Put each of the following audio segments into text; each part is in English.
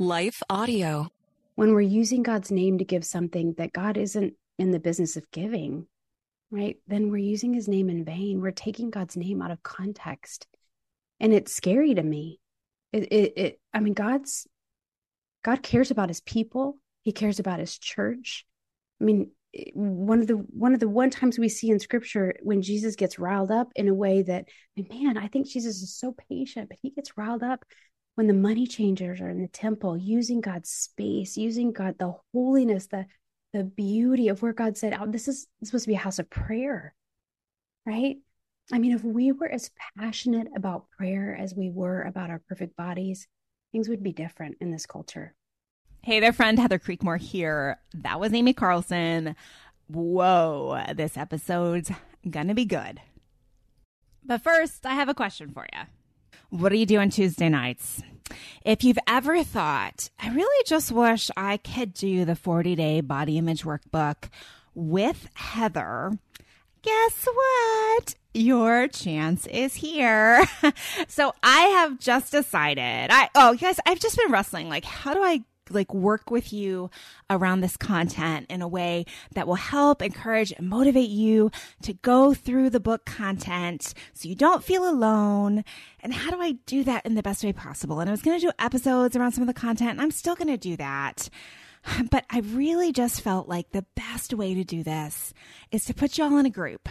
Life Audio. When we're using God's name to give something that God isn't in the business of giving, right? Then we're using his name in vain. We're taking God's name out of context. And it's scary to me. It, it, it I mean, God's, God cares about his people. He cares about his church. I mean, one of the one of the one times we see in scripture when Jesus gets riled up in a way that man, I think Jesus is so patient, but he gets riled up when the money changers are in the temple using God's space, using God the holiness, the the beauty of where God said, "Oh, this is supposed to be a house of prayer." Right? I mean, if we were as passionate about prayer as we were about our perfect bodies, things would be different in this culture. Hey there, friend. Heather Creekmore here. That was Amy Carlson. Whoa, this episode's gonna be good. But first, I have a question for you. What do you do on Tuesday nights? If you've ever thought, I really just wish I could do the 40 day body image workbook with Heather, guess what? Your chance is here. so I have just decided. I oh, guys, I've just been wrestling like how do I like work with you around this content in a way that will help encourage and motivate you to go through the book content so you don't feel alone. And how do I do that in the best way possible? And I was going to do episodes around some of the content and I'm still going to do that. But I really just felt like the best way to do this is to put y'all in a group.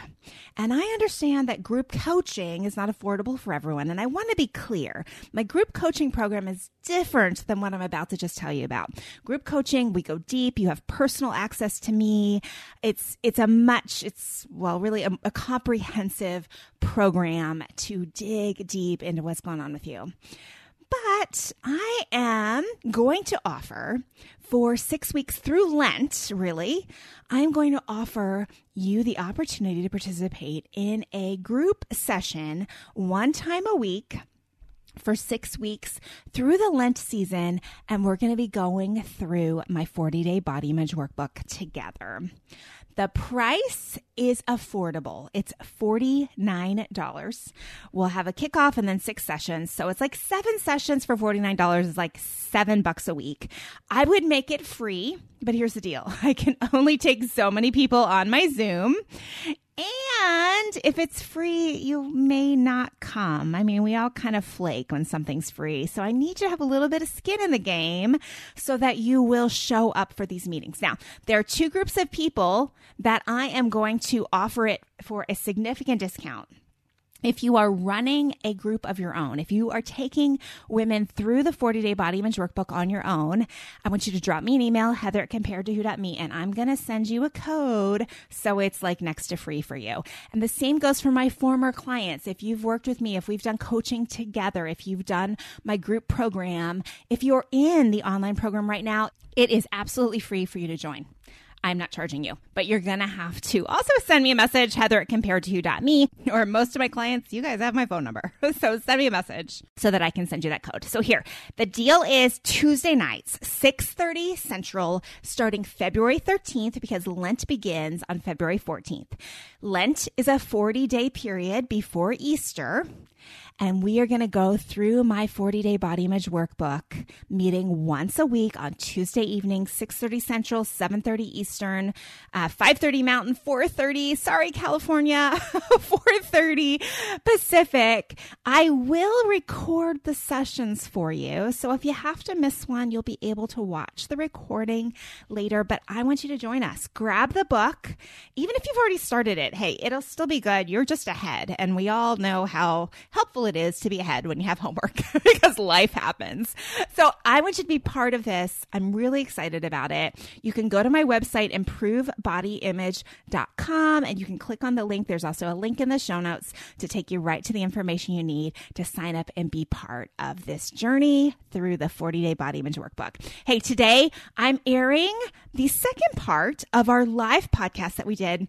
And I understand that group coaching is not affordable for everyone. And I want to be clear. My group coaching program is different than what I'm about to just tell you about. Group coaching, we go deep. You have personal access to me. It's, it's a much, it's, well, really a, a comprehensive program to dig deep into what's going on with you. But I am going to offer for six weeks through Lent, really, I'm going to offer you the opportunity to participate in a group session one time a week for six weeks through the Lent season, and we're going to be going through my 40 day body image workbook together. The price is affordable. It's $49. We'll have a kickoff and then six sessions. So it's like seven sessions for $49 is like seven bucks a week. I would make it free, but here's the deal. I can only take so many people on my Zoom and if it's free, you may not come. I mean, we all kind of flake when something's free. So I need you to have a little bit of skin in the game so that you will show up for these meetings. Now, there are two groups of people that I am going to offer it for a significant discount if you are running a group of your own, if you are taking women through the 40 day body image workbook on your own, I want you to drop me an email, heather at compared to who.me, and I'm going to send you a code so it's like next to free for you. And the same goes for my former clients. If you've worked with me, if we've done coaching together, if you've done my group program, if you're in the online program right now, it is absolutely free for you to join. I'm not charging you, but you're going to have to also send me a message, heather at compared to who.me, or most of my clients, you guys have my phone number. so send me a message so that I can send you that code. So here, the deal is Tuesday nights, 6.30 Central, starting February 13th because Lent begins on February 14th. Lent is a 40 day period before Easter and we are going to go through my 40 day body image workbook meeting once a week on Tuesday evening, 6.30 Central, 7.30 Eastern, uh, 5.30 Mountain, 4.30, sorry, California, 4.30 Pacific. I will record the sessions for you. So if you have to miss one, you'll be able to watch the recording later, but I want you to join us. Grab the book. Even if you've already started it, hey, it'll still be good. You're just ahead. And we all know how helpful it is to be ahead when you have homework because life happens. So I want you to be part of this. I'm really excited about it. You can go to my website, improvebodyimage.com, and you can click on the link. There's also a link in the show notes to take you right to the information you need to sign up and be part of this journey through the 40 day body image workbook. Hey, today I'm airing the second part of our live podcast that we did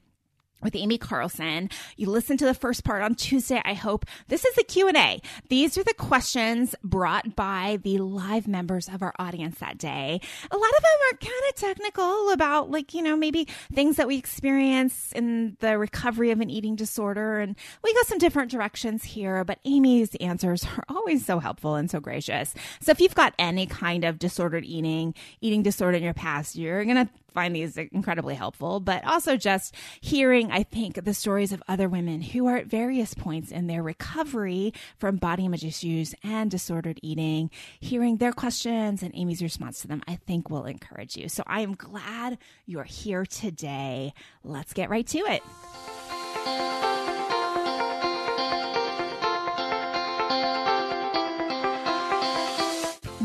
with Amy Carlson. You listened to the first part on Tuesday, I hope. This is the Q&A. These are the questions brought by the live members of our audience that day. A lot of them are kind of technical about like, you know, maybe things that we experience in the recovery of an eating disorder and we go some different directions here, but Amy's answers are always so helpful and so gracious. So if you've got any kind of disordered eating, eating disorder in your past, you're going to find these incredibly helpful, but also just hearing, I think, the stories of other women who are at various points in their recovery from body image issues and disordered eating, hearing their questions and Amy's response to them, I think will encourage you. So I am glad you're here today. Let's get right to it.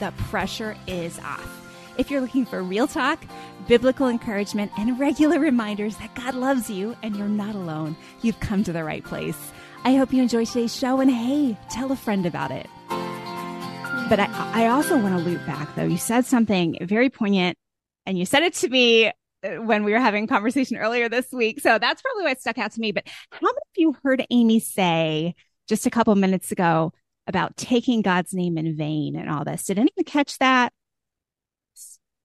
the pressure is off. If you're looking for real talk, biblical encouragement, and regular reminders that God loves you and you're not alone, you've come to the right place. I hope you enjoy today's show and hey, tell a friend about it. But I, I also want to loop back though. You said something very poignant and you said it to me uh, when we were having a conversation earlier this week. So that's probably why it stuck out to me. But how many of you heard Amy say just a couple minutes ago about taking God's name in vain and all this. Did anyone catch that?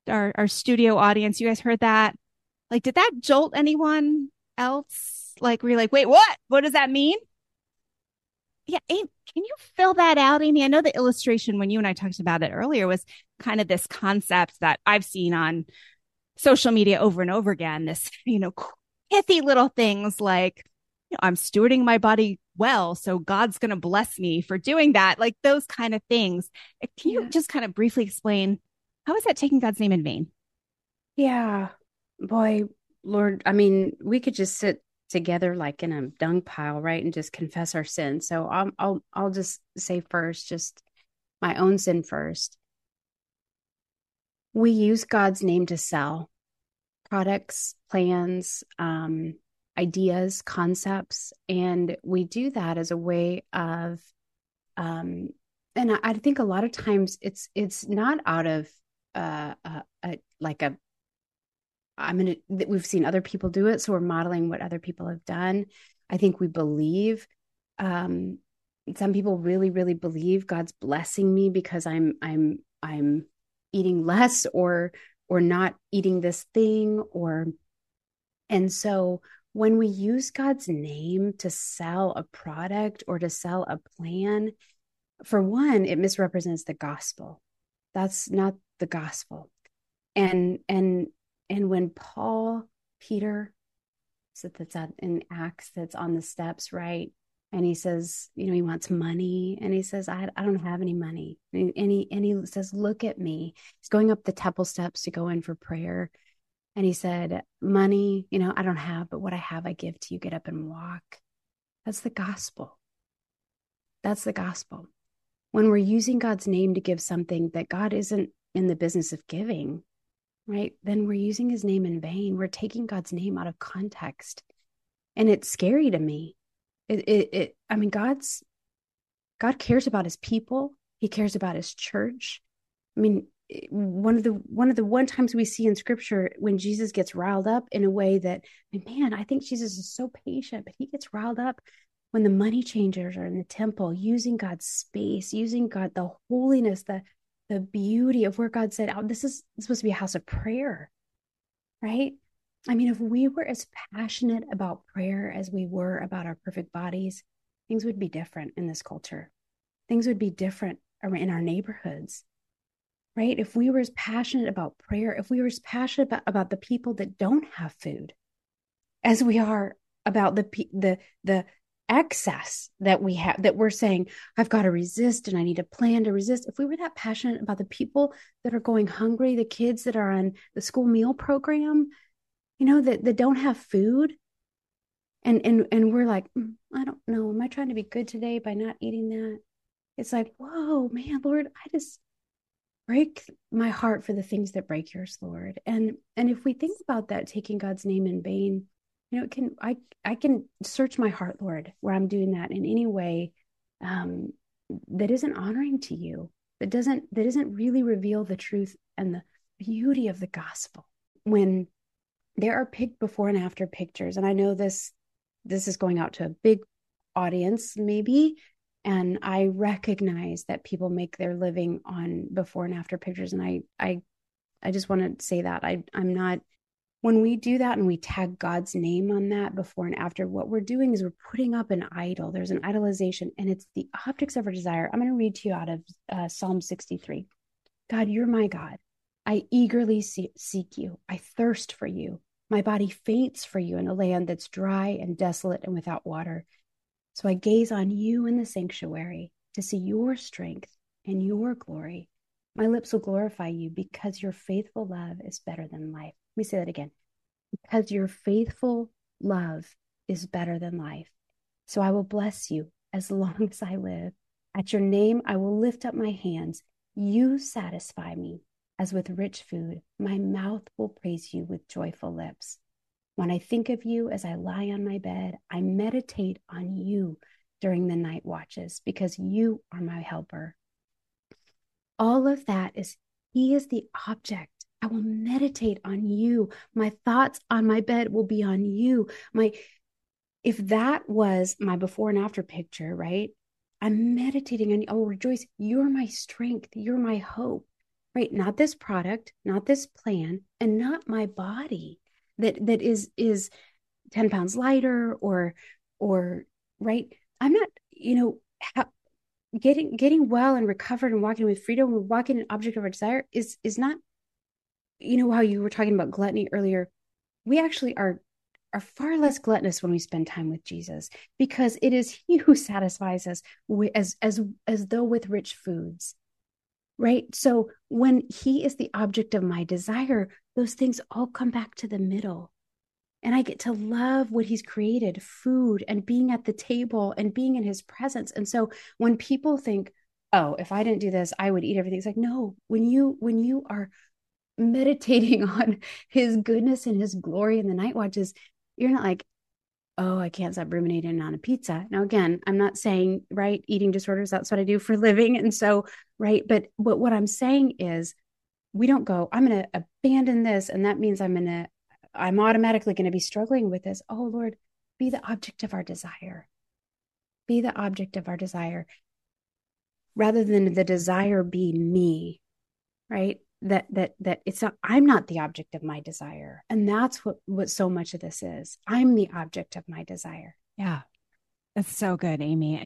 Our, our studio audience, you guys heard that? Like, did that jolt anyone else? Like, were like, wait, what? What does that mean? Yeah. Amy, can you fill that out, Amy? I know the illustration when you and I talked about it earlier was kind of this concept that I've seen on social media over and over again. This, you know, pithy little things like, you know, I'm stewarding my body well. So God's going to bless me for doing that. Like those kind of things. Can you yeah. just kind of briefly explain how is that taking God's name in vain? Yeah. Boy, Lord, I mean, we could just sit together like in a dung pile, right? And just confess our sin. So I'll, I'll, I'll just say first, just my own sin first. We use God's name to sell products, plans, um, ideas, concepts, and we do that as a way of, um, and I, I think a lot of times it's it's not out of uh, a, a like a I'm gonna we've seen other people do it, so we're modeling what other people have done. I think we believe. Um, some people really, really believe God's blessing me because I'm I'm I'm eating less or or not eating this thing or and so when we use God's name to sell a product or to sell a plan, for one, it misrepresents the gospel. That's not the gospel. And and and when Paul, Peter, so that's in Acts, that's on the steps, right? And he says, you know, he wants money, and he says, I, I don't have any money. And he, and he and he says, look at me. He's going up the temple steps to go in for prayer, and he said, Money, you know, I don't have, but what I have, I give to you. Get up and walk. That's the gospel. That's the gospel. When we're using God's name to give something that God isn't in the business of giving, right? Then we're using his name in vain. We're taking God's name out of context. And it's scary to me. It, it, it I mean, God's, God cares about his people. He cares about his church. I mean, Eh, one of the one of the one times we see in scripture when Jesus gets riled up in a way that man, I think Jesus is so patient, but he gets riled up when the money changers are in the temple using God's space, using God the holiness, the the beauty of where God said, "Oh, this is supposed to be a house of prayer." Right? I mean, if we were as passionate about prayer as we were about our perfect bodies, things would be different in this culture. Things would be different in our neighborhoods right? If we were as passionate about prayer, if we were as passionate about, about the people that don't have food as we are about the the the excess that we have that we're saying I've got to resist and I need a plan to resist. If we were that passionate about the people that are going hungry, the kids that are on the school meal program, you know, that, that don't have food, And and and we're like, mm, I don't know. Am I trying to be good today by not eating that? It's like, whoa, man, Lord, I just break my heart for the things that break yours, Lord. And and if we think about that, taking God's name in vain, you know, it can I I can search my heart, Lord, where I'm doing that in any way um, that isn't honoring to you, that doesn't that doesn't really reveal the truth and the beauty of the gospel. When there are pic before and after pictures, and I know this this is going out to a big audience, maybe, and I recognize that people make their living on before and after pictures, and I I I just want to say that I I'm not when we do that and we tag God's name on that before and after, what we're doing is we're putting up an idol. There's an idolization, and it's the objects of our desire. I'm going to read to you out of uh, Psalm 63. God, you're my God. I eagerly see- seek you. I thirst for you. My body faints for you in a land that's dry and desolate and without water. So I gaze on you in the sanctuary to see your strength and your glory. My lips will glorify you because your faithful love is better than life. Let me say that again. Because your faithful love is better than life. So I will bless you as long as I live. At your name, I will lift up my hands. You satisfy me as with rich food. My mouth will praise you with joyful lips. When I think of you as I lie on my bed, I meditate on you during the night watches because you are my helper. All of that is, He is the object I will meditate on you. My thoughts on my bed will be on you. My if that was my before and after picture, right? I'm meditating on you. Oh, rejoice. You're my strength. You're my hope. Right? Not this product, not this plan, and not my body that that is is 10 pounds lighter or or right. I'm not, you know, ha- getting getting well and recovered and walking with freedom and walking an object of our desire is is not you know how you were talking about gluttony earlier we actually are are far less gluttonous when we spend time with Jesus because it is he who satisfies us as as as though with rich foods right? So when he is the object of my desire those things all come back to the middle. And i get to love what he's created food and being at the table and being in his presence. And so when people think oh if i didn't do this i would eat everything it's like no when you when you are meditating on his goodness and his glory in the night watches, you're not like, oh, I can't stop ruminating on a pizza. Now, again, I'm not saying, right, eating disorders, that's what I do for living. And so, right, but, but what I'm saying is, we don't go, I'm going to abandon this. And that means I'm going to, I'm automatically going to be struggling with this. Oh, Lord, be the object of our desire. Be the object of our desire rather than the desire be me, right? That that that it's not i'm not the object of my desire. And that's what what so much of this is. I'm the object of my desire. Yeah. That's so good amy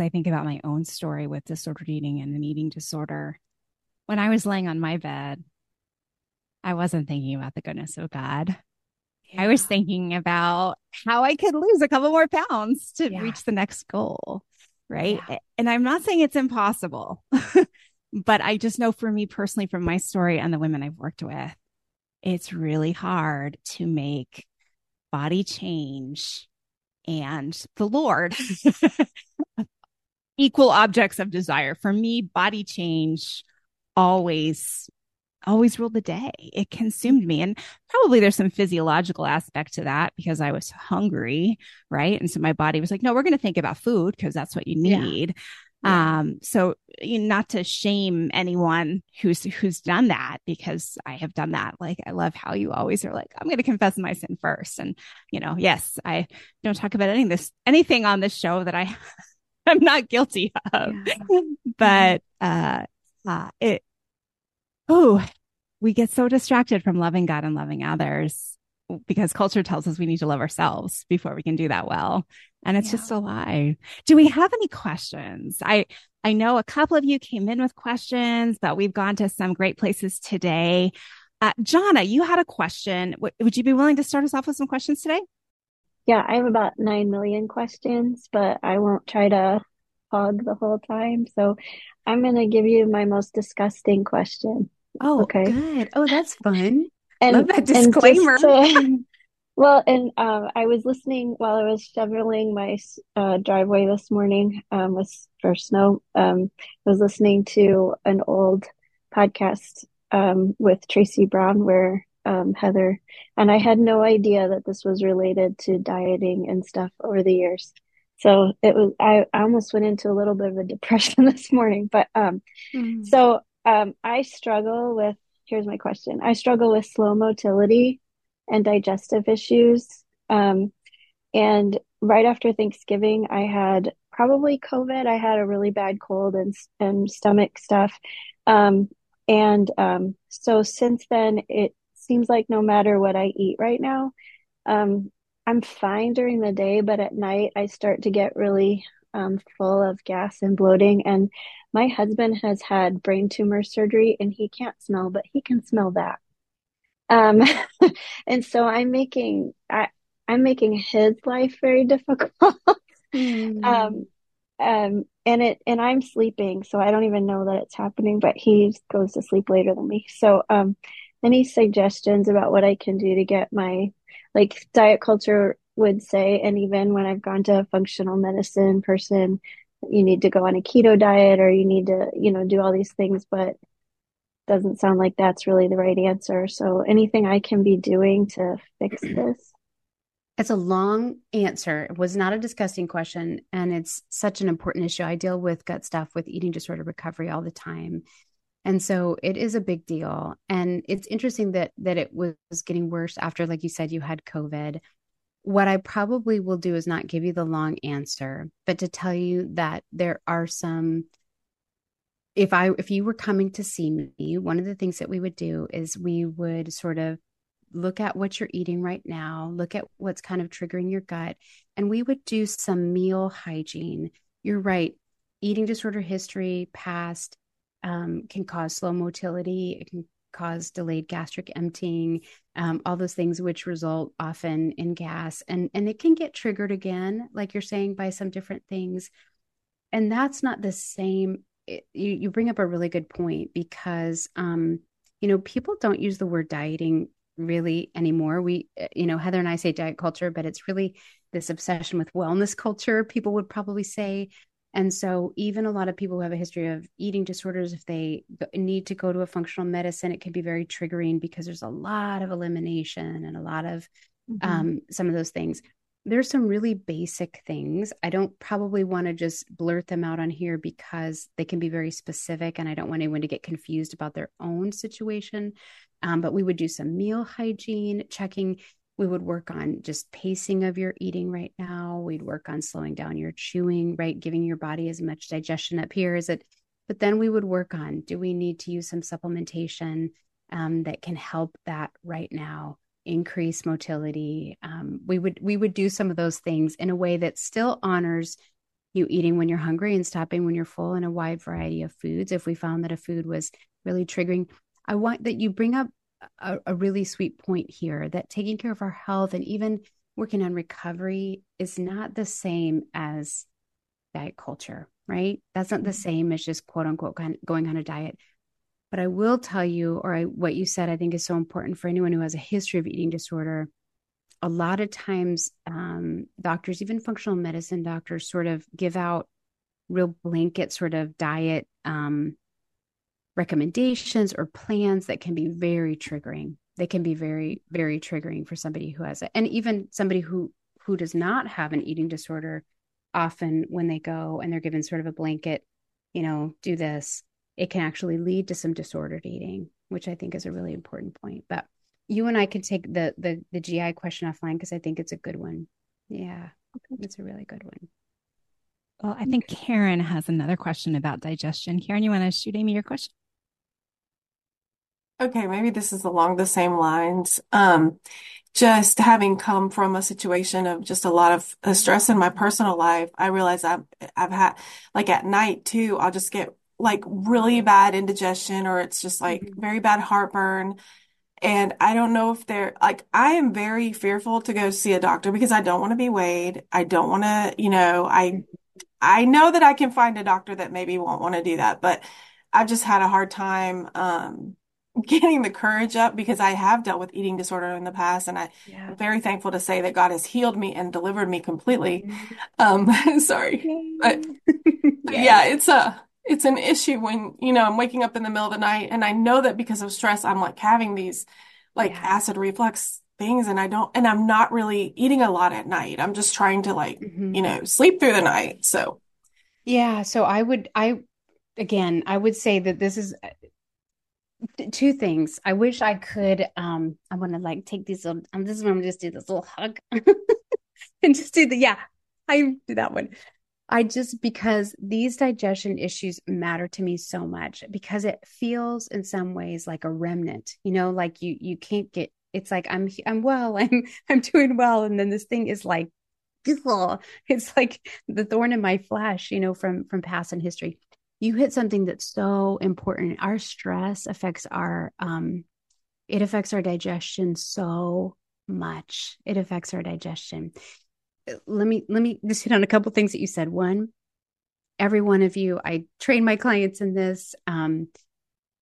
I think about my own story with disordered eating and an eating disorder. When I was laying on my bed, I wasn't thinking about the goodness of God. Yeah. I was thinking about how I could lose a couple more pounds to yeah. reach the next goal. Right. Yeah. And I'm not saying it's impossible, but I just know for me personally, from my story and the women I've worked with, it's really hard to make body change and the Lord equal objects of desire. For me, body change always always ruled the day. It consumed me. And probably there's some physiological aspect to that because I was hungry, right? And so my body was like, no, we're going to think about food because that's what you need. Yeah. Yeah. Um, so you know, not to shame anyone who's who's done that because I have done that. Like I love how you always are like, I'm going to confess my sin first, and you know, yes, I don't talk about any this anything on this show that I I'm not guilty of, yeah. but uh, uh, it oh, we get so distracted from loving God and loving others because culture tells us we need to love ourselves before we can do that well. And it's yeah. just a lie. Do we have any questions? I, I know a couple of you came in with questions, but we've gone to some great places today. Uh, Jonna, you had a question. W- would you be willing to start us off with some questions today? Yeah, I have about 9 million questions, but I won't try to hog the whole time. So I'm going to give you my most disgusting question. Oh, okay. Good. Oh, that's fun. And, Love that disclaimer. And well, and uh, I was listening while I was shoveling my uh, driveway this morning um, with for snow. Um, I was listening to an old podcast um, with Tracy Brown where um, Heather and I had no idea that this was related to dieting and stuff over the years. So it was I, I almost went into a little bit of a depression this morning. But um, mm. so um, I struggle with, here's my question I struggle with slow motility and digestive issues. Um, and right after Thanksgiving, I had probably COVID. I had a really bad cold and, and stomach stuff. Um, and um, so since then, it seems like no matter what I eat right now, um, I'm fine during the day, but at night I start to get really um, full of gas and bloating. And my husband has had brain tumor surgery and he can't smell, but he can smell that. Um, and so I'm making, I, I'm making his life very difficult. mm. um, um, and it, and I'm sleeping, so I don't even know that it's happening, but he goes to sleep later than me. So, um, any suggestions about what I can do to get my, like diet culture would say, and even when I've gone to a functional medicine person, you need to go on a keto diet or you need to, you know, do all these things, but doesn't sound like that's really the right answer. So anything I can be doing to fix this? It's a long answer. It was not a disgusting question. And it's such an important issue. I deal with gut stuff with eating disorder recovery all the time. And so it is a big deal. And it's interesting that that it was getting worse after, like you said, you had COVID what I probably will do is not give you the long answer, but to tell you that there are some if I if you were coming to see me, one of the things that we would do is we would sort of look at what you're eating right now, look at what's kind of triggering your gut, and we would do some meal hygiene. You're right. Eating disorder history, past, um, can cause slow motility. It can cause delayed gastric emptying, um, all those things which result often in gas. And, and it can get triggered again, like you're saying, by some different things. And that's not the same. It, you, you bring up a really good point because, um, you know, people don't use the word dieting really anymore. We, you know, Heather and I say diet culture, but it's really this obsession with wellness culture. People would probably say, and so, even a lot of people who have a history of eating disorders, if they need to go to a functional medicine, it can be very triggering because there's a lot of elimination and a lot of mm-hmm. um, some of those things. There's some really basic things. I don't probably want to just blurt them out on here because they can be very specific, and I don't want anyone to get confused about their own situation. Um, but we would do some meal hygiene, checking we would work on just pacing of your eating right now. We'd work on slowing down your chewing, right? Giving your body as much digestion up here as it. But then we would work on do we need to use some supplementation um, that can help that right now increase motility um, we would we would do some of those things in a way that still honors you eating when you're hungry and stopping when you're full in a wide variety of foods if we found that a food was really triggering i want that you bring up a, a really sweet point here that taking care of our health and even working on recovery is not the same as diet culture, right? That's not the mm-hmm. same as just quote unquote going on a diet. But I will tell you, or I, what you said, I think is so important for anyone who has a history of eating disorder. A lot of times, um, doctors, even functional medicine doctors, sort of give out real blanket sort of diet um, recommendations or plans that can be very triggering. They can be very, very triggering for somebody who has it. And even somebody who who does not have an eating disorder, often when they go and they're given sort of a blanket, you know, do this, it can actually lead to some disordered eating, which I think is a really important point. But you and I can take the the the GI question offline because I think it's a good one. Yeah, it's a really good one. Well, I think Karen has another question about digestion. Karen, you want to shoot Amy your question? Okay, maybe this is along the same lines. Um, just having come from a situation of just a lot of uh, stress in my personal life, I realize I've I've had like at night too, I'll just get like really bad indigestion or it's just like Mhm. very bad heartburn. And I don't know if they're like, I am very fearful to go see a doctor because I don't want to be weighed. I don't want to, you know, I I know that I can find a doctor that maybe won't want to do that, but I've just had a hard time um getting the courage up because I have dealt with eating disorder in the past and I Yeah. am very thankful to say that God has healed me and delivered me completely. Mm-hmm. Um sorry. But but yeah, it's a it's an issue when, you know, I'm waking up in the middle of the night and I know that because of stress, I'm like having these like Yeah. acid reflux things and I don't and I'm not really eating a lot at night. I'm just trying to like, Mhm. you know, sleep through the night. So Yeah, so I would I again, I would say that this is two things. I wish I could um I want to like take these little um, this is when I'm just do this little hug and just do the yeah, I do that one. I just because these digestion issues matter to me so much because it feels in some ways like a remnant, you know, like you you can't get it's like I'm I'm well, I'm I'm doing well and then this thing is like it's like the thorn in my flesh, you know, from from past and history. You hit something that's so important. Our stress affects our um it affects our digestion so much. It affects our digestion. Let me let me just hit on a couple things that you said. One, every one of you, I train my clients in this. Um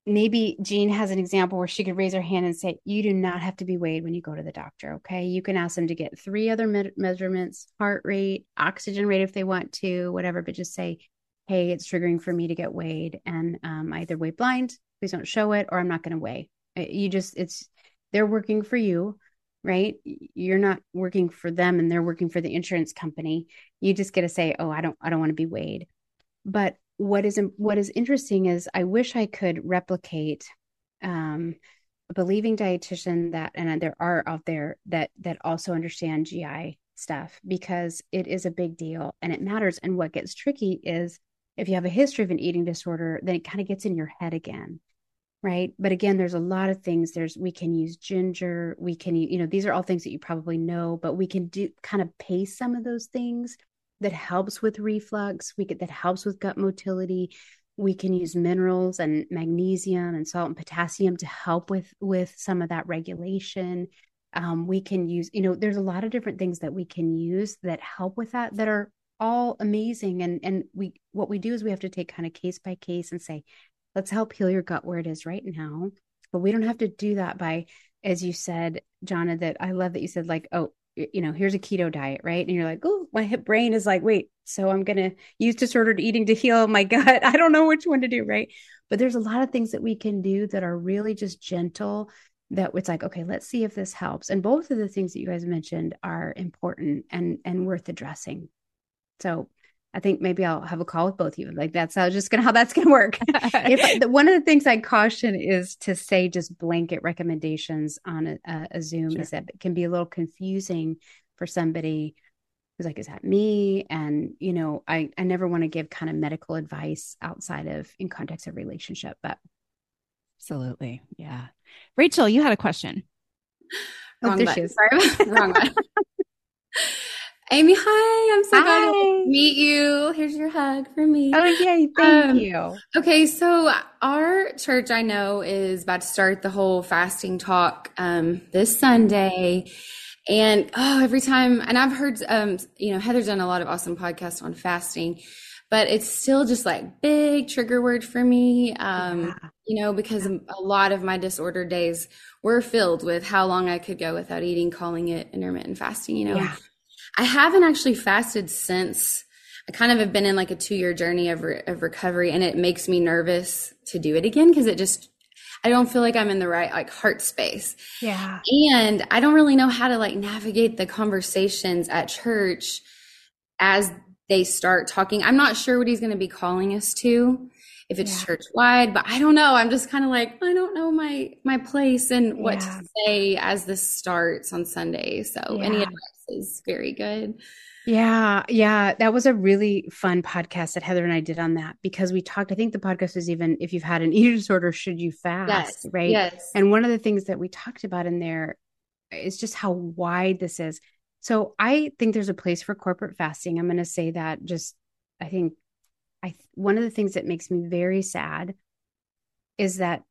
maybe Jean has an example where she could raise her hand and say, You do not have to be weighed when you go to the doctor. Okay. You can ask them to get three other me- measurements heart rate, oxygen rate if they want to, whatever, but just say, Hey, it's triggering for me to get weighed. And um, I either weigh blind, please don't show it, or I'm not going to weigh. Uh, You just, it's, they're working for you, right? You're not working for them and they're working for the insurance company. You just get to say, Oh, I don't, I don't want to be weighed. But what is what is interesting is I wish I could replicate um, a believing dietitian that, and there are out there that that also understand GI stuff because it is a big deal and it matters. And what gets tricky is if you have a history of an eating disorder, then it kind of gets in your head again, right? But again, there's a lot of things. There's we can use ginger, we can you know these are all things that you probably know, but we can do kind of pace some of those things that helps with reflux. We get that helps with gut motility. We can use minerals and magnesium and salt and potassium to help with with some of that regulation. Um, we can use, you know, there's a lot of different things that we can use that help with that that are all amazing. And and we what we do is we have to take kind of case by case and say, let's help heal your gut where it is right now. But we don't have to do that by, as you said, Jonna, that I love that you said like, oh, you know, here's a keto diet, right? And you're like, oh, my hip brain is like, wait, so I'm going to use disordered eating to heal my gut. I don't know which one to do, right? But there's a lot of things that we can do that are really just gentle that it's like, okay, let's see if this helps. And both of the things that you guys mentioned are important and and worth addressing. So I think maybe I'll have a call with both of you. Like that's how just gonna how that's gonna work. if I, the, one of the things I caution is to say just blanket recommendations on a, a, a Zoom Sure. is that it can be a little confusing for somebody who's like, is that me? And you know, I I never want to give kind of medical advice outside of in context of relationship, but Absolutely. Yeah. Rachel, you had a question. oh, Wrong there button. she is. Sorry, wrong one. Amy, hi. I'm so glad to meet you. Here's your hug for me. Oh yay! Thank Um, you. Okay, so our church I know is about to start the whole fasting talk um, this Sunday. And oh, every time, and I've heard, um, you know, Heather's done a lot of awesome podcasts on fasting, but it's still just like big trigger word for me. Um, Yeah. you know, because a lot of my disorder days were filled with how long I could go without eating, calling it intermittent fasting, you know. Yeah. I haven't actually fasted since I kind of have been in like a two year journey of, re- of recovery and it makes me nervous to do it again because it just, I don't feel like I'm in the right like heart space. Yeah. And I don't really know how to like navigate the conversations at church as they start talking. I'm not sure what he's going to be calling us to if it's yeah. church wide, but I don't know. I'm just kind of like, I don't know my my place and what yeah. to say as this starts on Sunday. So yeah. any advice is very good. Yeah, yeah, that was a really fun podcast that Heather and I did on that because we talked. I think the podcast was even if you've had an eating disorder, should you fast? Yes, right. Yes. And one of the things that we talked about in there is just how wide this is. So I think there's a place for corporate fasting. I'm going to say that just I think I one of the things that makes me very sad is that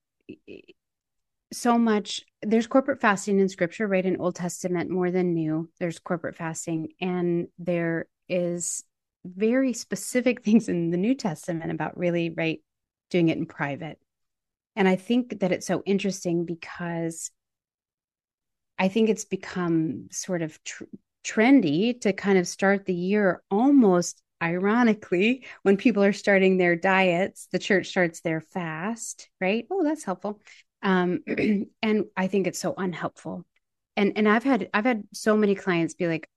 so much there's corporate fasting in scripture right in old testament more than new. There's corporate fasting and there is very specific things in the new testament about really right doing it in private. And i think that it's so interesting because i think it's become sort of tr- trendy to kind of start the year almost ironically when people are starting their diets the church starts their fast right? Oh that's helpful um, and I think it's so unhelpful. And and I've had I've had so many clients be like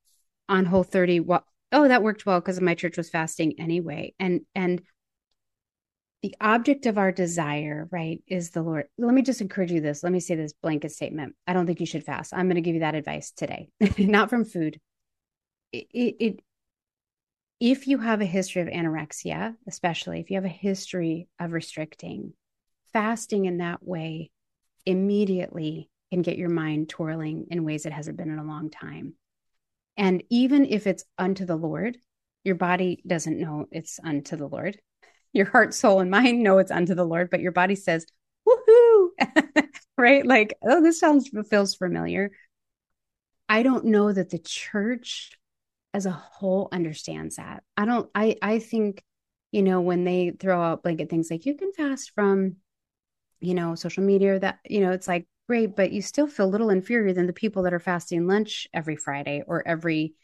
on whole 30, well, oh, that worked well because my church was fasting anyway. And and the object of our desire, right, is the Lord. Let me just encourage you this. Let me say this blanket statement. I don't think you should fast. I'm going to give you that advice today, not from food. It, it, it, if you have a history of anorexia, especially if you have a history of restricting, fasting in that way immediately can get your mind twirling in ways it hasn't been in a long time. And even if it's unto the Lord, your body doesn't know it's unto the Lord. Your heart, soul, and mind know it's unto the Lord, but your body says, woohoo, right? Like, oh, this sounds feels familiar. I don't know that the church as a whole understands that. I don't, I, I think, you know, when they throw out blanket things like you can fast from you know, social media that, you know, it's like great, but you still feel a little inferior than the people that are fasting lunch every Friday or every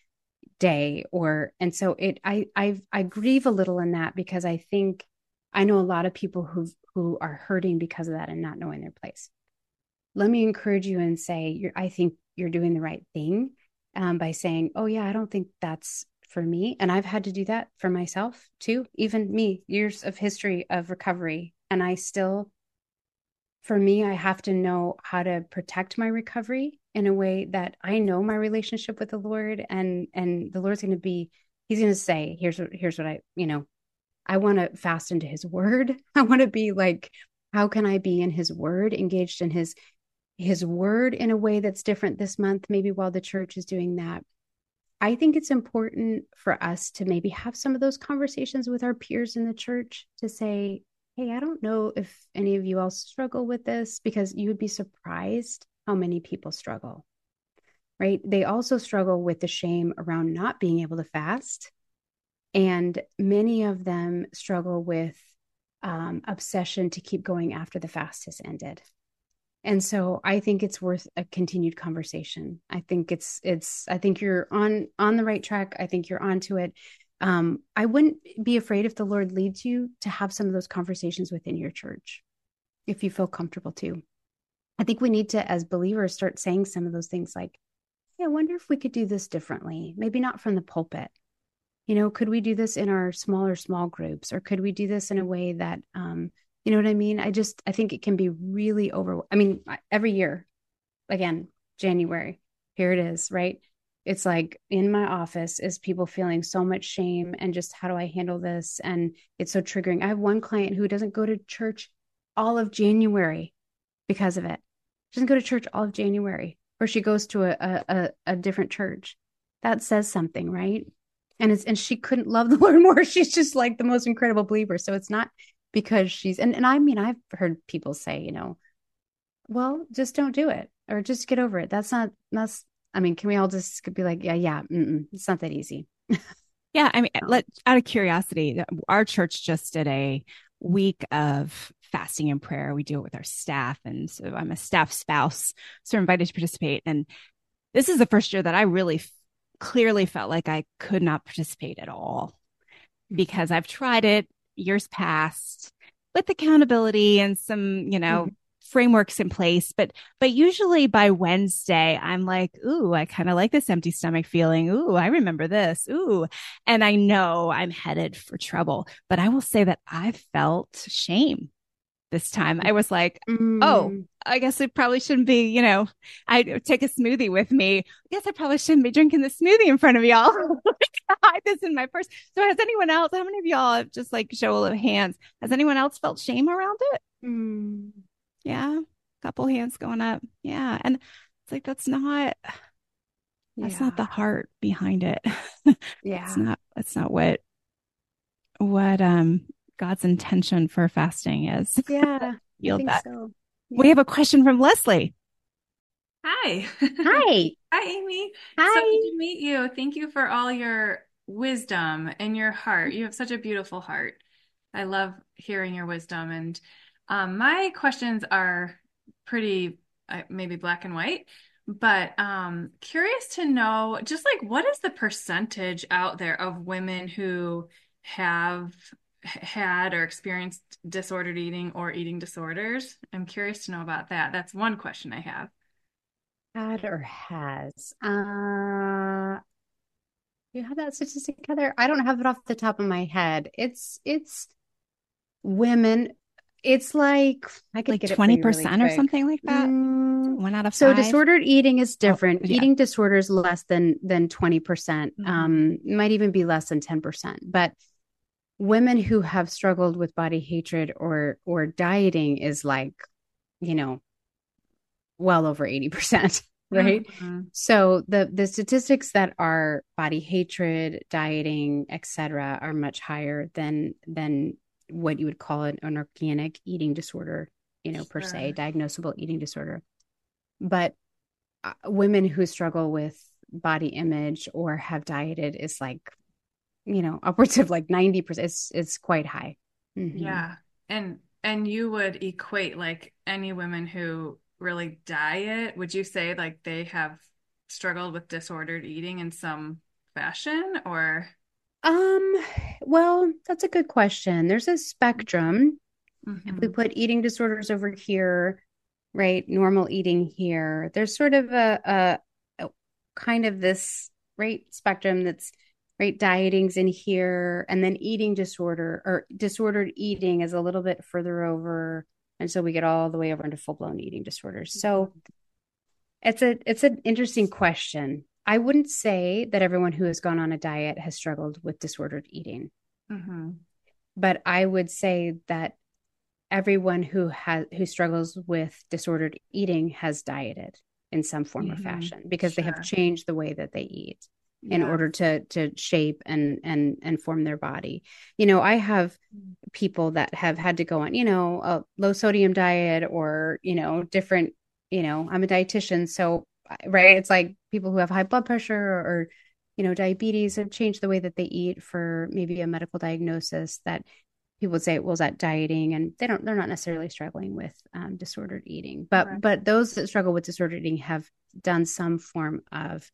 day or and so it I I I grieve a little in that because I think I know a lot of people who who are hurting because of that and not knowing their place. Let me encourage you and say I think you're doing the right thing um, by saying, "Oh yeah, I don't think that's for me." And I've had to do that for myself too. Even me, years of history of recovery, and I still for me, I have to know how to protect my recovery in a way that I know my relationship with the Lord and and the Lord's going to be he's going to say here's what here's what I you know I want to fast into his word. I want to be like how can I be in his word engaged in his his word in a way that's different this month maybe while the church is doing that. I think it's important for us to maybe have some of those conversations with our peers in the church to say Hey, I don't know if any of you else struggle with this because you would be surprised how many people struggle, right? They also struggle with the shame around not being able to fast. And many of them struggle with um, obsession to keep going after the fast has ended. And so I think it's worth a continued conversation. I think it's it's I think you're on on the right track. I think you're onto it um, I wouldn't be afraid if the Lord leads you to have some of those conversations within your church, if you feel comfortable to. I think we need to, as believers, start saying some of those things like, "Yeah, I wonder if we could do this differently. Maybe not from the pulpit. You know, could we do this in our smaller small groups, or could we do this in a way that, um, you know what I mean? I just I think it can be really over. I mean, every year, again, January, here it is, right? It's like in my office is people feeling so much shame and just how do I handle this? And it's so triggering. I have one client who doesn't go to church all of January because of it. She doesn't go to church all of January, or she goes to a, a, a different church. That says something, right? And it's and she couldn't love the Lord more. She's just like the most incredible believer. So it's not because she's and, and I mean I've heard people say, you know, well, just don't do it or just get over it. That's not that's I mean, can we all just be like, yeah, yeah, it's not that easy. yeah, I mean, let out of curiosity, our church just did a week of fasting and prayer. We do it with our staff, and so I'm a staff spouse, so we're invited to participate. And this is the first year that I really f- clearly felt like I could not participate at all because I've tried it years past with accountability and some, you know, mm-hmm. Frameworks in place. But, but usually by Wednesday, I'm like, Ooh, I kind of like this empty stomach feeling. Ooh, I remember this. Ooh. And I know I'm headed for trouble, but I will say that I felt shame this time. I was like, oh, mm. I guess it probably shouldn't be, you know, I take a smoothie with me. I guess I probably shouldn't be drinking the smoothie in front of y'all. hide this in my purse. So has anyone else, how many of y'all have just like show of hands? Has anyone else felt shame around it? Mm. Yeah. Couple hands going up. Yeah. And it's like, that's not, that's yeah. not the heart behind it. yeah. It's not, it's not what, what, um, God's intention for fasting is. Yeah. Yield that. So. Yeah. We have a question from Leslie. Hi. Hi. Hi, Amy. Hi. So good to meet you. Thank you for all your wisdom and your heart. You have such a beautiful heart. I love hearing your wisdom. And um, my questions are pretty uh, maybe black and white, but um, curious to know just like what is the percentage out there of women who have had or experienced disordered eating or eating disorders? I'm curious to know about that. That's one question I have. Had or has? Uh, you have that statistic, Heather? I don't have it off the top of my head. It's it's women. It's like I could like twenty percent really or something like that. Mm, One out of so five. disordered eating is oh, different. Oh, yeah. Eating disorders less than than twenty percent. Mm-hmm. Um, might even be less than ten percent, but women who have struggled with body hatred or or dieting is like you know well over 80% right mm-hmm. so the the statistics that are body hatred dieting etc are much higher than than what you would call an, an organic eating disorder you know per se diagnosable eating disorder. But uh, women who struggle with body image or have dieted is like you know upwards of like 90% it's it's quite high. Mm-hmm. yeah. And and you would equate like any women who really diet would you say like they have struggled with disordered eating in some fashion or um well that's a good question there's a spectrum mm-hmm. if we put eating disorders over here right normal eating here there's sort of a, a, a kind of this right spectrum that's right dieting's in here and then eating disorder or disordered eating is a little bit further over and so we get all the way over into full-blown eating disorders so mm-hmm. it's a it's an interesting question i wouldn't say that everyone who has gone on a diet has struggled with disordered eating mm-hmm. but i would say that everyone who has who struggles with disordered eating has dieted in some form mm-hmm. or fashion because sure. they have changed the way that they eat in order to to shape and and and form their body you know i have people that have had to go on you know a low sodium diet or you know different you know i'm a dietitian so right it's like people who have high blood pressure or, you know diabetes have changed the way that they eat for maybe a medical diagnosis that people would say well is that dieting and they don't they're not necessarily struggling with um, disordered eating but right. but those that struggle with disordered eating have done some form of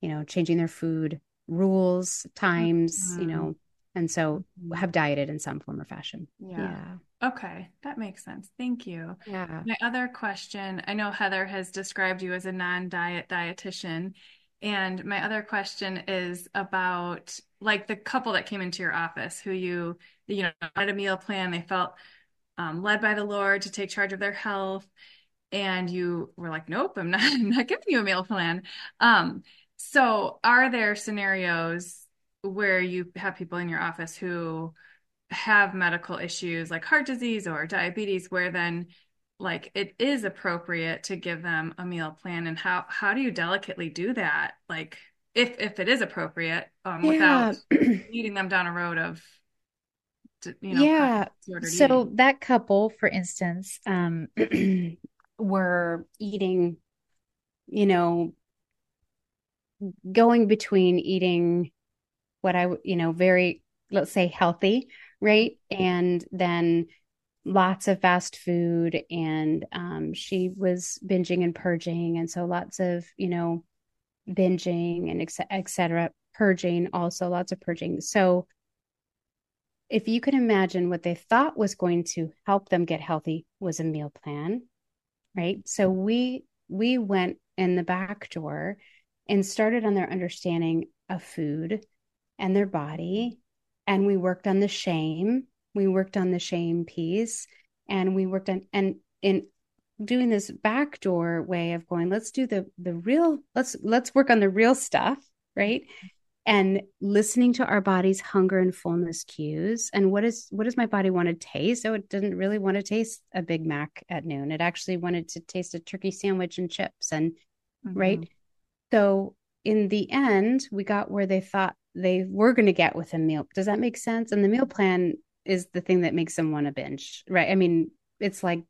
you know, changing their food rules, times, mm-hmm. you know, and so have dieted in some form or fashion. Yeah. yeah. Okay, that makes sense. Thank you. Yeah. My other question I know Heather has described you as a non diet dietitian. And my other question is about like the couple that came into your office who you, you know, had a meal plan. They felt um, led by the Lord to take charge of their health. And you were like, nope, I'm not, I'm not giving you a meal plan. Um, so, are there scenarios where you have people in your office who have medical issues like heart disease or diabetes where then like it is appropriate to give them a meal plan and how how do you delicately do that like if if it is appropriate um, yeah. without leading them down a road of you know yeah so eating. that couple for instance um were eating you know going between eating what I, you know, very, let's say healthy, right? And then lots of fast food. And um, she was binging and purging. And so lots of, you know, binging and etc. purging also lots of purging. So if you can imagine what they thought was going to help them get healthy was a meal plan, right? So we we went in the back door and started on their understanding of food and their body and we worked on the shame. We worked on the shame piece and we worked on and in doing this backdoor way of going let's do the the real let's let's work on the real stuff right and listening to our body's hunger and fullness cues and what is what does my body want to taste so it didn't really want to taste a big mac at noon it actually wanted to taste a turkey sandwich and chips and mm-hmm. right so in the end we got where they thought they were going to get with a meal. Does that make sense? And the meal plan is the thing that makes them want to binge right? I mean it's like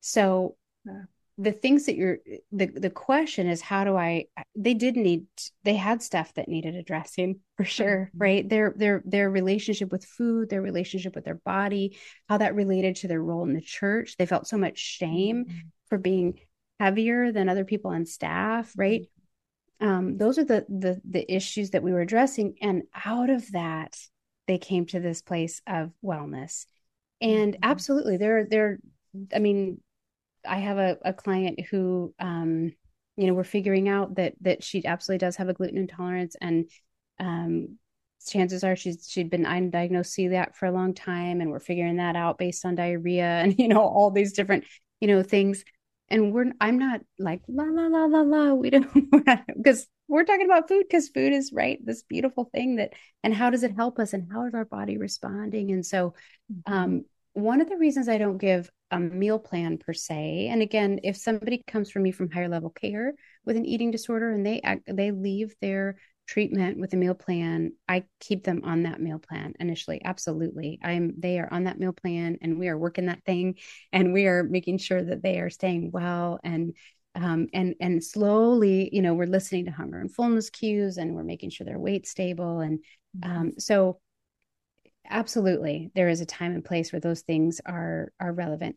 so yeah. the things that you're the the question is how do i they did need they had stuff that needed addressing for sure mm-hmm. right? Their their their relationship with food their relationship with their body how that related to their role in the church. They felt so much shame mm-hmm. for being heavier than other people on staff right um, those are the the the issues that we were addressing and out of that they came to this place of wellness and mm-hmm. absolutely they're they're i mean I have a, a client who, um, you know, we're figuring out that that she absolutely does have a gluten intolerance, and um, chances are she's she'd been undiagnosed celiac for a long time, and we're figuring that out based on diarrhea and you know all these different you know things. And we're I'm not like la la la la la. We don't because we're talking about food because food is right this beautiful thing that and how does it help us and how is our body responding and so mm-hmm. um, one of the reasons I don't give a meal plan per se, and again, if somebody comes from me from higher level care with an eating disorder and they they leave their treatment with a meal plan, I keep them on that meal plan initially. Absolutely. I'm they are on that meal plan and we are working that thing and we are making sure that they are staying well and um, and and slowly, you know, we're listening to hunger and fullness cues and we're making sure their weight's stable. And mm-hmm. um, so absolutely there is a time and place where those things are are relevant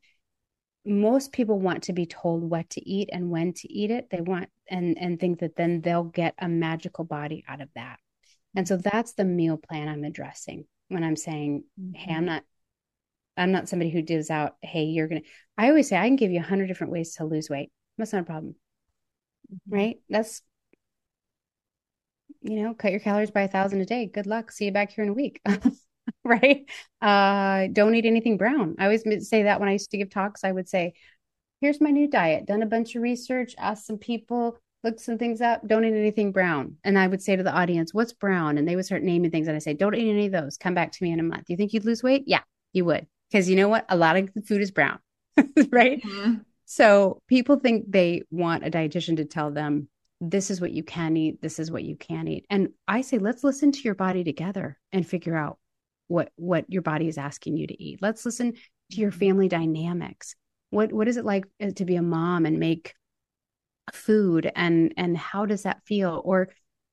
most people want to be told what to eat and when to eat it. They want and and think that then they'll get a magical body out of that. And so that's the meal plan i'm addressing when i'm saying hey i'm mm-hmm. not i'm not somebody who gives out hey you're gonna i always say i can give you a hundred different ways to lose weight. That's not a problem. Mm-hmm. right? That's you know cut your calories by a thousand a day. Good luck. See you back here in a week right? Uh, don't eat anything brown. I always say that when I used to give talks, I would say, here's my new diet, done a bunch of research, asked some people, looked some things up, don't eat anything brown. And I would say to the audience, what's brown? And they would start naming things. And I say, don't eat any of those. Come back to me in a month. Do You think you'd lose weight? Yeah, you would. Because you know what? A lot of the food is brown, right? Mm-hmm. So people think they want a dietitian to tell them, this is what you can eat, this is what you can eat. And I say, let's listen to your body together and figure out what what your body is asking you to eat. Let's listen to your mm-hmm. family dynamics. What what is it like uh, to be a mom and make food and and how does that feel? Or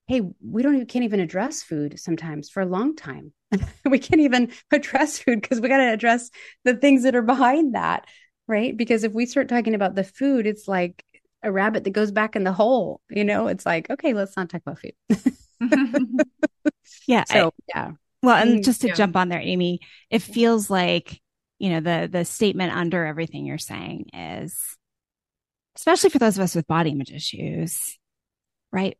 hey we don't even can't even address food sometimes for a long time. We can't even address food because we got to address the things that are behind that right? Because if we start talking about the food it's like a rabbit that goes back in the hole you know? It's like okay let's not talk about food. Yeah so I, yeah well, and just to yeah. jump on there, Amy, it feels like, you know, the the statement under everything you're saying is especially for those of us with body image issues, right?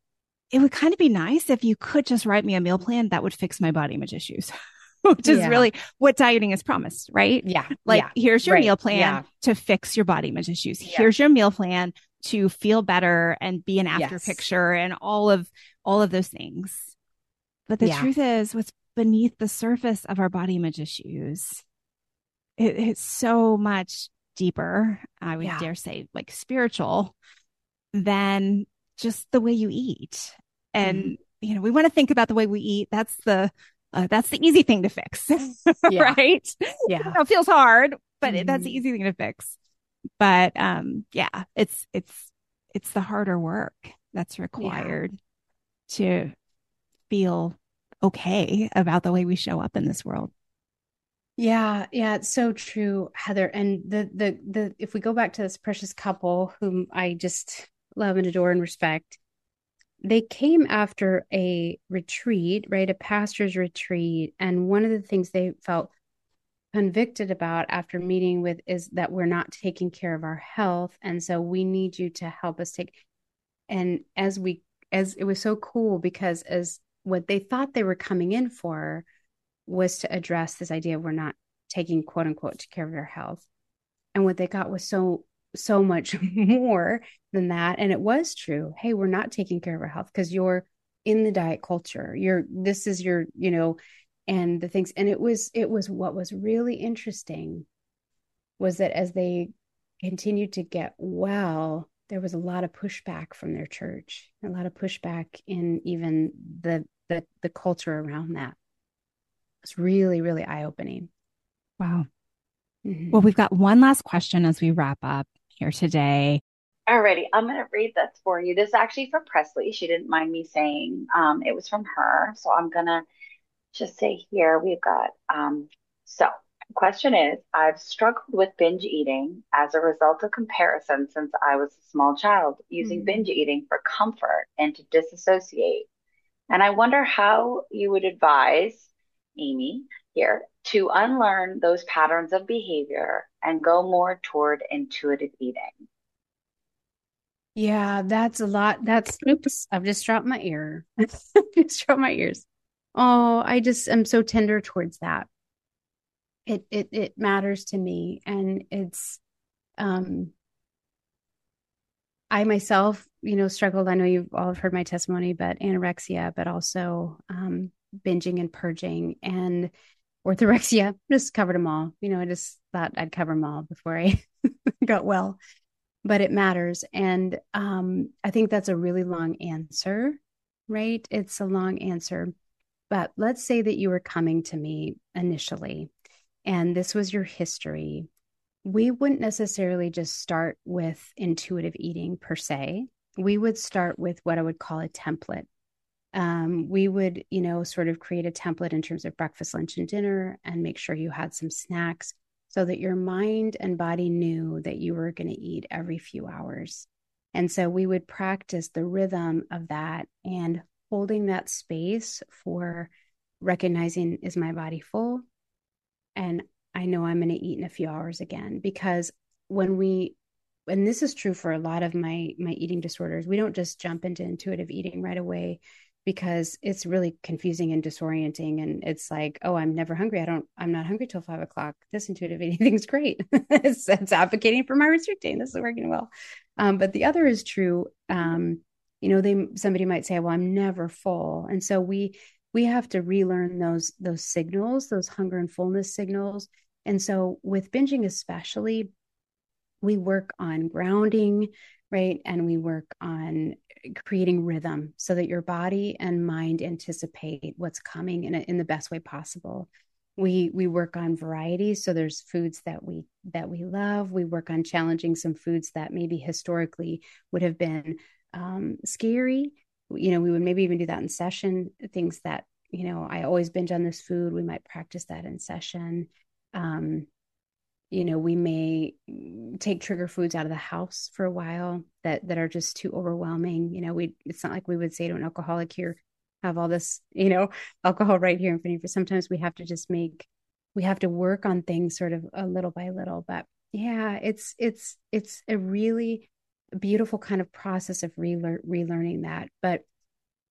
It would kind of be nice if you could just write me a meal plan that would fix my body image issues. Which is yeah. really what dieting is promised, right? Yeah. Like, yeah. here's your right. meal plan to fix your body image issues. Here's your meal plan to feel better and be an after yes. picture and all of all of those things. But the truth is, what's beneath the surface of our body image issues. It, it's so much deeper, I would yeah. dare say, like spiritual than just the way you eat. And, mm you know, we want to think about the way we eat. That's the, uh, that's the easy thing to fix, right? Yeah. You know, it feels hard, but mm that's the mm-hmm. easy thing to fix. But, um, yeah, it's, it's, it's the harder work that's required yeah. to feel okay about the way we show up in this world. Yeah, yeah, it's so true, Heather. And the the the if we go back to this precious couple whom I just love and adore and respect, they came after a retreat, right? A pastor's retreat. And one of the things they felt convicted about after meeting with is that we're not taking care of our health. And so we need you to help us take. And as we, as it was so cool because as what they thought they were coming in for was to address this idea we're not taking quote unquote to care of our health. And what they got was so so much more than that. And it was true. Hey we're not taking care of our health because you're in the diet culture. You're this is your you know and the things. And it was it was what was really interesting was that as they continued to get well there was a lot of pushback from their church a lot of pushback in even the the, the culture around that it's really really eye-opening wow mm-hmm. well we've got one last question as we wrap up here today. Alrighty, I'm going to read this for you. This is actually from Presley. She didn't mind me saying um, it was from her. So I'm going to just say here we've got, um, so question is I've struggled with binge eating as a result of comparison since I was a small child, using mm-hmm. binge eating for comfort and to disassociate. And I wonder how you would advise Amy here to unlearn those patterns of behavior and go more toward intuitive eating. Yeah, that's a lot. That's oops, I've just dropped my ear. just dropped my ears. Oh, I just am so tender towards that. It it it matters to me and it's um I myself, you know, struggled. I know you've all heard my testimony, but anorexia, but also um binging and purging and orthorexia. Just covered them all. You know, I just thought I'd cover them all before I got well. But it matters. And um, I think that's a really long answer, right? It's a long answer. But let's say that you were coming to me initially and this was your history. We wouldn't necessarily just start with intuitive eating per se. We would start with what I would call a template um, we would, you know, sort of create a template in terms of breakfast, lunch, and dinner and make sure you had some snacks so that your mind and body knew that you were going to eat every few hours. And so we would practice the rhythm of that and holding that space for recognizing is my body full? And I know I'm going to eat in a few hours again because when we and this is true for a lot of my my eating disorders we don't just jump into intuitive eating right away because it's really confusing and disorienting. And it's like oh i'm never hungry. I don't i'm not hungry till five o'clock. This intuitive eating thing's great. It's, it's, advocating for my restricting. This is working well. Um, but the other is true um, you know they somebody might say well i'm never full. And so we we have to relearn those those signals those hunger and fullness signals. And so with binging especially we work on grounding right? And we work on creating rhythm so that your body and mind anticipate what's coming in, a, in the best way possible. We we work on varieties so there's foods that we that we love. We work on challenging some foods that maybe historically would have been um, scary you know we would maybe even do that in session things that you know i always binge on this food we might practice that in session. Um, you know we may take trigger foods out of the house for a while that that are just too overwhelming. You know we it's not like we would say to an alcoholic here have all this you know alcohol right here in front of you. Sometimes we have to just make we have to work on things sort of a little by little. But yeah it's it's it's a really beautiful kind of process of relear- relearning that but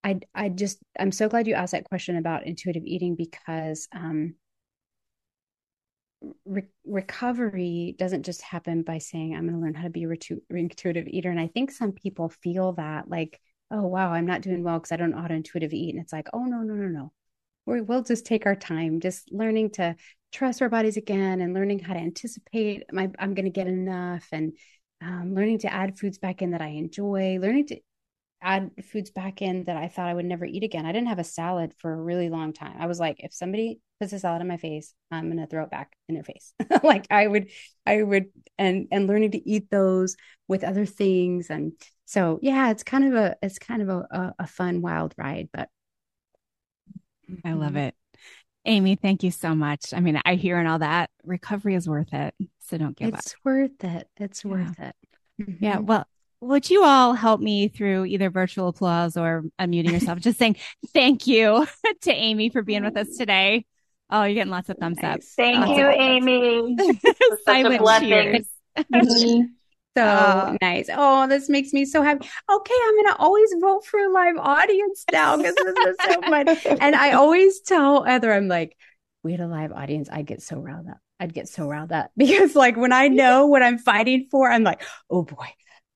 i i just i'm so glad you asked that question about intuitive eating because um re- recovery doesn't just happen by saying i'm going to learn how to be a intuitive eater and i think some people feel that like oh wow i'm not doing well because i don't know how to intuitive eat and it's like oh no no no no. We will just take our time just learning to trust our bodies again and learning how to anticipate i'm going to get enough and um, learning to add foods back in that i enjoy learning to add foods back in that I thought I would never eat again. I didn't have a salad for a really long time. I was like, if somebody puts a salad in my face, I'm gonna throw it back in their face. like I would, I would, and and learning to eat those with other things, and so yeah, it's kind of a it's kind of a a, a fun wild ride. But I love mm-hmm. it. Amy, thank you so much. I mean, I hear and all that recovery is worth it. So don't give it's up. It's worth it. It's yeah. worth it. Mm-hmm. Yeah. Well, would you all help me through either virtual applause or unmuting yourself? Just saying thank you to Amy for being with us today. Oh, you're getting lots of thumbs up. Thank you, Amy. Such a Silent blessing. cheers. So Oh. nice. Oh, this makes me so happy. Okay, I'm gonna always vote for a live audience now because this is so fun. And I always tell Heather, I'm like, we had a live audience, I'd get so riled up. I'd get so riled up because like when I know what I'm fighting for, I'm like, oh boy,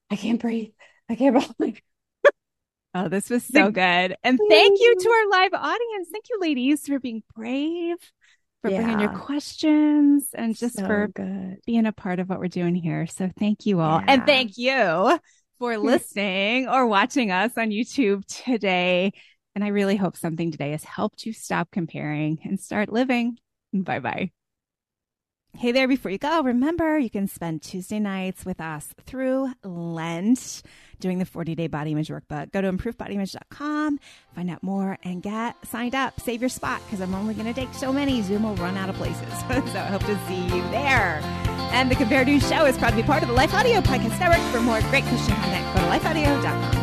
I can't breathe. I can't breathe. Oh, this was so good. And thank you to our live audience. Thank you, ladies, for being brave, for bringing your questions, and just So for good. being a part of what we're doing here. So thank you all. And thank you for listening or watching us on YouTube today. And I really hope something today has helped you stop comparing and start living. Bye bye. Hey there, before you go, remember you can spend Tuesday nights with us through Lent doing the 40 day body image workbook. Go to improvebodyimage.com, find out more, and get signed up. Save your spot because I'm only going to take so many. Zoom will run out of places. so I hope to see you there. And the Compare Show is proud to be part of the Life Audio Podcast Network. For more great Christian content, go to lifeaudio.com.